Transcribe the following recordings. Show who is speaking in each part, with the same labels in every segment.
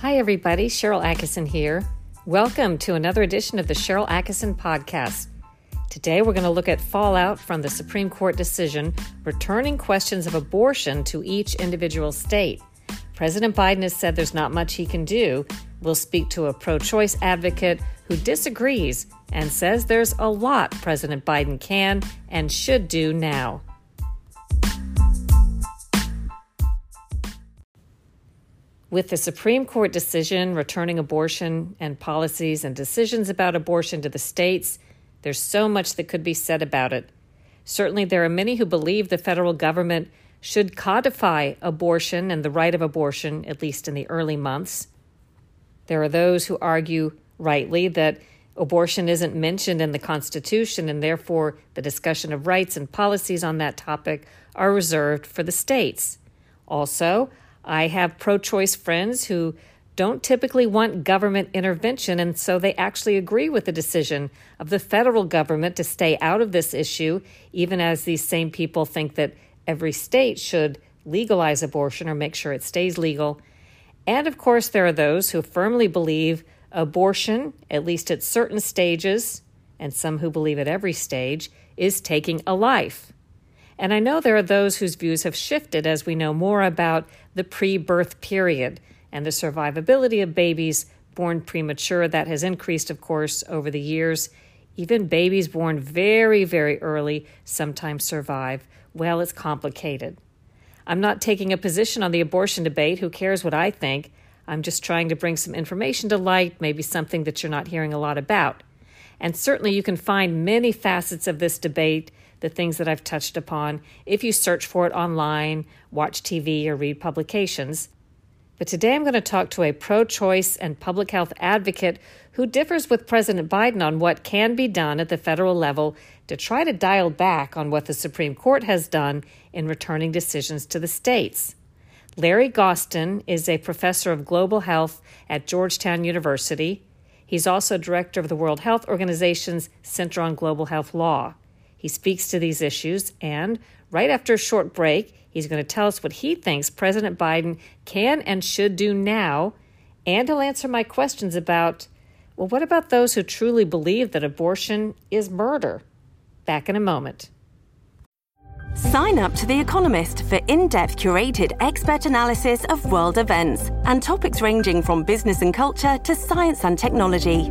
Speaker 1: Hi, everybody. Sharyl Attkisson here. Welcome to another edition of the Sharyl Attkisson Podcast. Today, we're going to look at fallout from the Supreme Court decision returning questions of abortion to each individual state. President Biden has said there's not much he can do. We'll speak to a pro choice advocate who disagrees and says there's a lot President Biden can and should do now. With the Supreme Court decision returning abortion and policies and decisions about abortion to the states, there's so much that could be said about it. Certainly, there are many who believe the federal government should codify abortion and the right of abortion, at least in the early months. There are those who argue, rightly, that abortion isn't mentioned in the Constitution and therefore the discussion of rights and policies on that topic are reserved for the states. Also, I have pro choice friends who don't typically want government intervention, and so they actually agree with the decision of the federal government to stay out of this issue, even as these same people think that every state should legalize abortion or make sure it stays legal. And of course, there are those who firmly believe abortion, at least at certain stages, and some who believe at every stage, is taking a life. And I know there are those whose views have shifted as we know more about the pre birth period and the survivability of babies born premature. That has increased, of course, over the years. Even babies born very, very early sometimes survive. Well, it's complicated. I'm not taking a position on the abortion debate. Who cares what I think? I'm just trying to bring some information to light, maybe something that you're not hearing a lot about. And certainly you can find many facets of this debate the things that I've touched upon if you search for it online, watch TV, or read publications. But today I'm going to talk to a pro choice and public health advocate who differs with President Biden on what can be done at the federal level to try to dial back on what the Supreme Court has done in returning decisions to the states. Larry Gostin is a professor of global health at Georgetown University. He's also director of the World Health Organization's Center on Global Health Law. He speaks to these issues, and right after a short break, he's going to tell us what he thinks President Biden can and should do now, and he'll answer my questions about well, what about those who truly believe that abortion is murder? Back in a moment.
Speaker 2: Sign up to The Economist for in depth curated expert analysis of world events and topics ranging from business and culture to science and technology.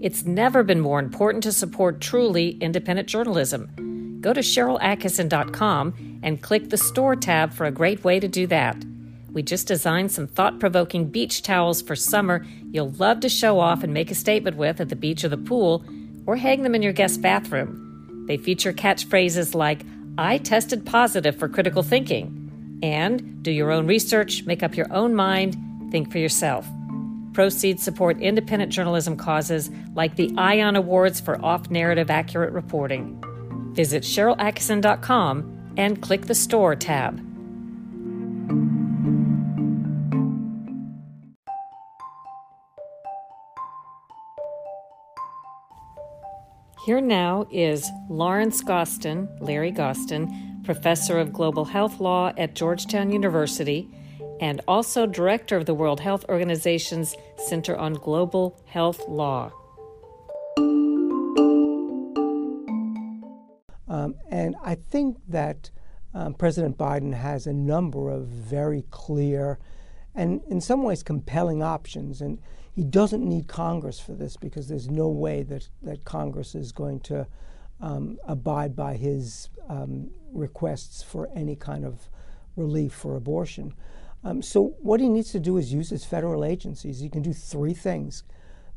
Speaker 1: it's never been more important to support truly independent journalism. Go to SharylAttkisson.com and click the Store tab for a great way to do that. We just designed some thought provoking beach towels for summer you'll love to show off and make a statement with at the beach or the pool, or hang them in your guest bathroom. They feature catchphrases like, I tested positive for critical thinking, and do your own research, make up your own mind, think for yourself. Proceeds support independent journalism causes like the ION Awards for off narrative accurate reporting. Visit SharylAttkisson.com and click the Store tab. Here now is Lawrence Gostin, Larry Gostin, professor of global health law at Georgetown University and also director of the World Health Organization's Center on Global Health Law.
Speaker 3: Um, and I think that um, President Biden has a number of very clear and, in some ways, compelling options. And he doesn't need Congress for this because there's no way that, that Congress is going to um, abide by his um, requests for any kind of relief for abortion. Um, so what he needs to do is use his federal agencies. He can do three things: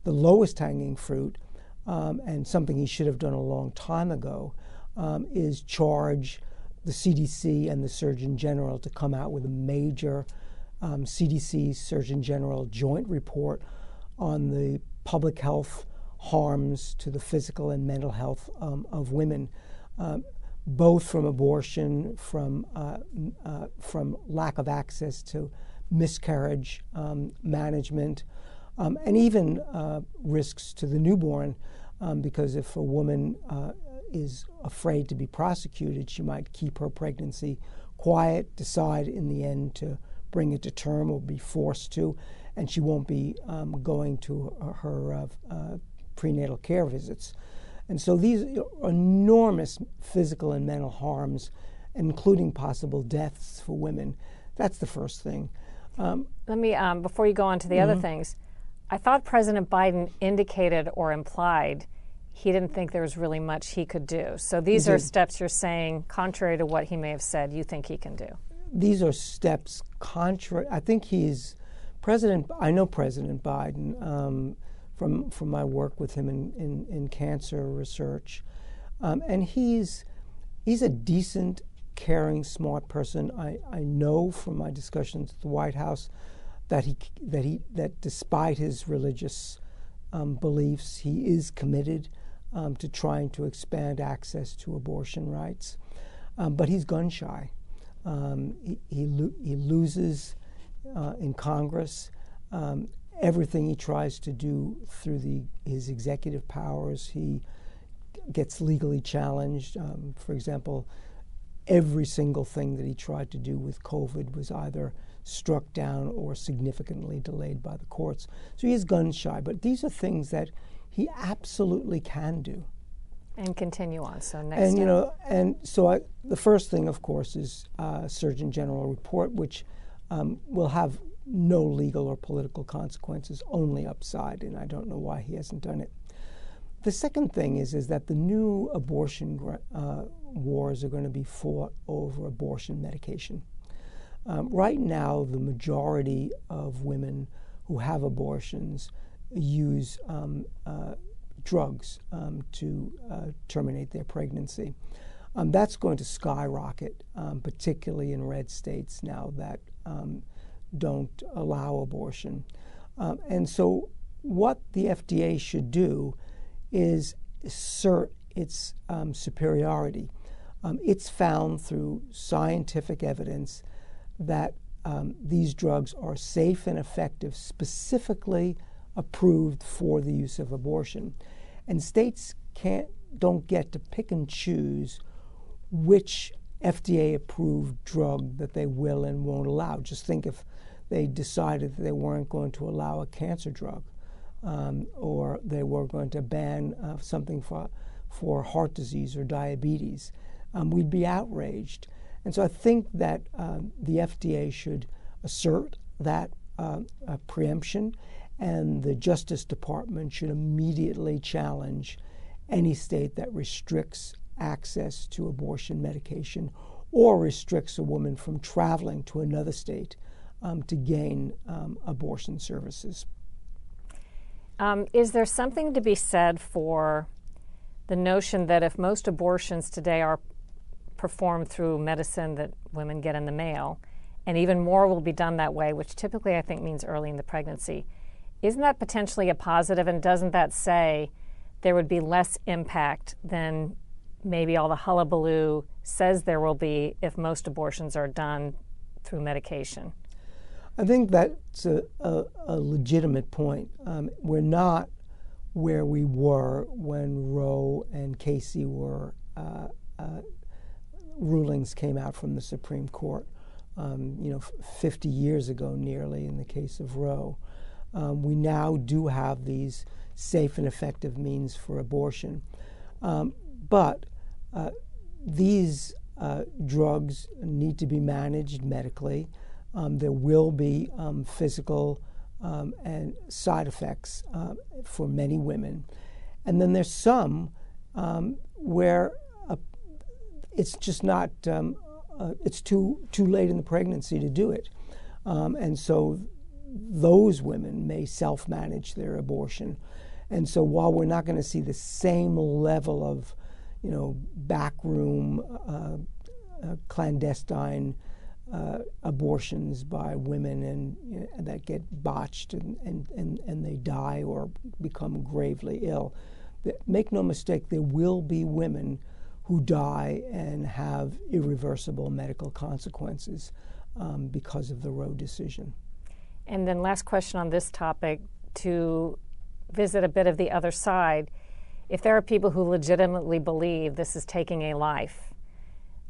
Speaker 3: the lowest hanging fruit, um, and something he should have done a long time ago, um, is charge the CDC and the Surgeon General to come out with a major CDC um, Surgeon General joint report on the public health harms to the physical and mental health um, of women, um, both from abortion, from uh, uh, from lack of access to miscarriage um, management, um, and even uh, risks to the newborn, um, because if a woman uh, is afraid to be prosecuted, she might keep her pregnancy quiet, decide in the end to bring it to term or be forced to, and she won't be um, going to her, her uh, uh, prenatal care visits. And so these enormous physical and mental harms, including possible deaths for women, that's the first thing.
Speaker 1: Um, Let me, um, before you go on to the mm-hmm. other things, I thought President Biden indicated or implied he didn't think there was really much he could do. So these are steps you're saying, contrary to what he may have said, you think he can do.
Speaker 3: These are steps contrary. I think he's President. I know President Biden um, from from my work with him in in, in cancer research, um, and he's he's a decent, caring, smart person. I, I know from my discussions at the White House that he that he that despite his religious um, beliefs, he is committed um, to trying to expand access to abortion rights. Um, but he's gun shy. Um, he, he, lo- he, loses uh, in Congress. Everything he tries to do through the, his executive powers, he gets legally challenged. Um, for example, every single thing that he tried to do with COVID was either struck down or significantly delayed by the courts. So he is gun shy. But these are things that he absolutely can do.
Speaker 1: And continue on. So next.
Speaker 3: And you know, and so I, the first thing, of course, is uh, Surgeon General report, which um, will have no legal or political consequences, only upside, and I don't know why he hasn't done it. The second thing is is that the new abortion uh, wars are going to be fought over abortion medication. Um, right now, the majority of women who have abortions use um, uh, drugs um, to uh, terminate their pregnancy. Um, that's going to skyrocket, um, particularly in red states now that um, don't allow abortion. Um, and so, what the FDA should do is assert its um, superiority. Um, it's found through scientific evidence that um, these drugs are safe and effective specifically approved for the use of abortion. And states can't don't get to pick and choose which FDA approved drug that they will and won't allow. Just think if they decided that they weren't going to allow a cancer drug um, or they were going to ban uh, something for, for heart disease or diabetes, um, we'd be outraged. And so I think that um, the FDA should assert that uh, preemption and the Justice Department should immediately challenge any state that restricts access to abortion medication or restricts a woman from traveling to another state um, to gain um, abortion services.
Speaker 1: Um, is there something to be said for the notion that if most abortions today are performed through medicine that women get in the mail, and even more will be done that way, which typically I think means early in the pregnancy, isn't that potentially a positive? And doesn't that say there would be less impact than maybe all the hullabaloo says there will be if most abortions are done through medication?
Speaker 3: I think that's a, a, a legitimate point. Um, we're not where we were when Roe and Casey were uh, uh, rulings came out from the Supreme Court. Um, you know, f- 50 years ago, nearly in the case of Roe um, we now do have these safe and effective means for abortion. Um, but uh, these uh, drugs need to be managed medically. Um, there will be um, physical um, and side effects uh, for many women. And then there's some um, where uh, it's just not, uh, it's too, too late in the pregnancy to do it. and so those women may self manage their abortion. And so while we're not going to see the same level of, you know, backroom, uh, uh, clandestine uh, abortions by women and you know, that get botched and, and, and, and they die or become gravely ill. Make no mistake, there will be women who die and have irreversible medical consequences um, because of the Roe decision.
Speaker 1: And then, last question on this topic to visit a bit of the other side. If there are people who legitimately believe this is taking a life,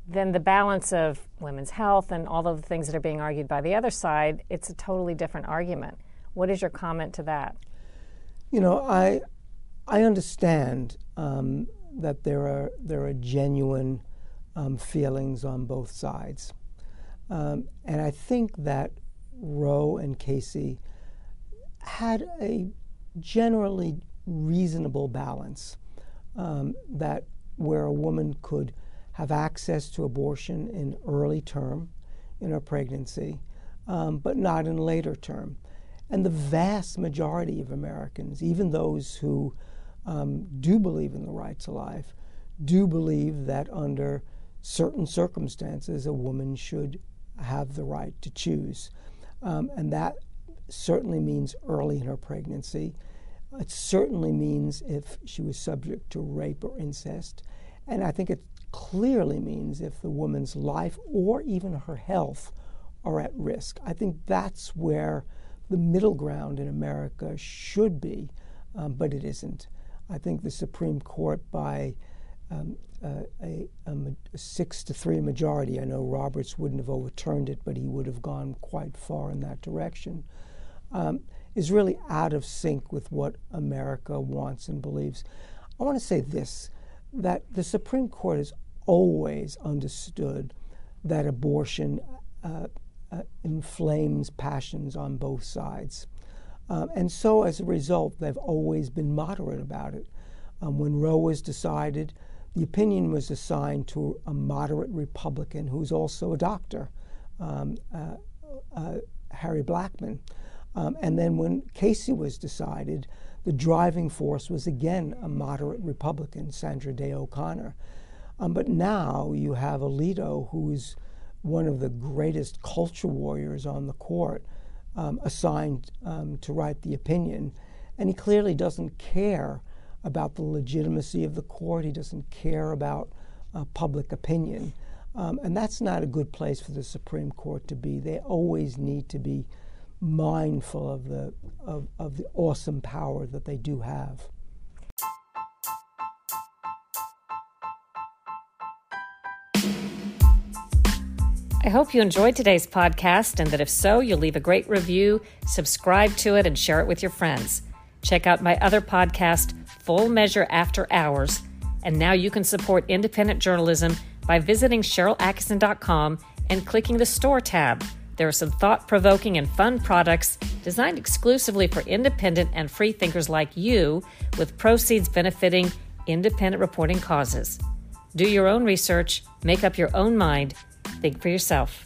Speaker 1: then the balance of women's health and all of the things that are being argued by the other side, it's a totally different argument. What is your comment to that?
Speaker 3: You know, I I understand um, that there are there are genuine um, feelings on both sides, um, and I think that Roe and Casey had a generally reasonable balance um, that where a woman could have access to abortion in early term in her pregnancy, um, but not in later term. And the vast majority of Americans, even those who um, do believe in the right to life, do believe that under certain circumstances a woman should have the right to choose. Um, and that certainly means early in her pregnancy. It certainly means if she was subject to rape or incest. And I think it clearly means if the woman's life or even her health are at risk. I think that's where the middle ground in America should be, um, but it isn't. I think the Supreme Court, by um, uh, a, a, a, six to three majority, I know Roberts wouldn't have overturned it, but he would have gone quite far in that direction, um, is really out of sync with what America wants and believes. I want to say this that the Supreme Court has always understood that abortion uh, uh, inflames passions on both sides. Um, and so, as a result, they've always been moderate about it. Um, when Roe was decided, the opinion was assigned to a moderate Republican who's also a doctor, um, uh, uh, Harry Blackmun. Um, and then when Casey was decided, the driving force was again a moderate Republican, Sandra Day O'Connor. Um, but now you have Alito, who is one of the greatest culture warriors on the court, um, assigned um, to write the opinion. And he clearly doesn't care about the legitimacy of the court, he doesn't care about uh, public opinion. Um, and that's not a good place for the Supreme Court to be. They always need to be mindful of the, of, of the awesome power that they do have.
Speaker 1: I hope you enjoyed today's podcast and that if so, you'll leave a great review, subscribe to it, and share it with your friends. Check out my other podcast, Full Measure After Hours. And now you can support independent journalism by visiting SharylAttkisson.com and clicking the Store tab. There are some thought provoking and fun products designed exclusively for independent and free thinkers like you, with proceeds benefiting independent reporting causes. Do your own research, make up your own mind, Think for yourself.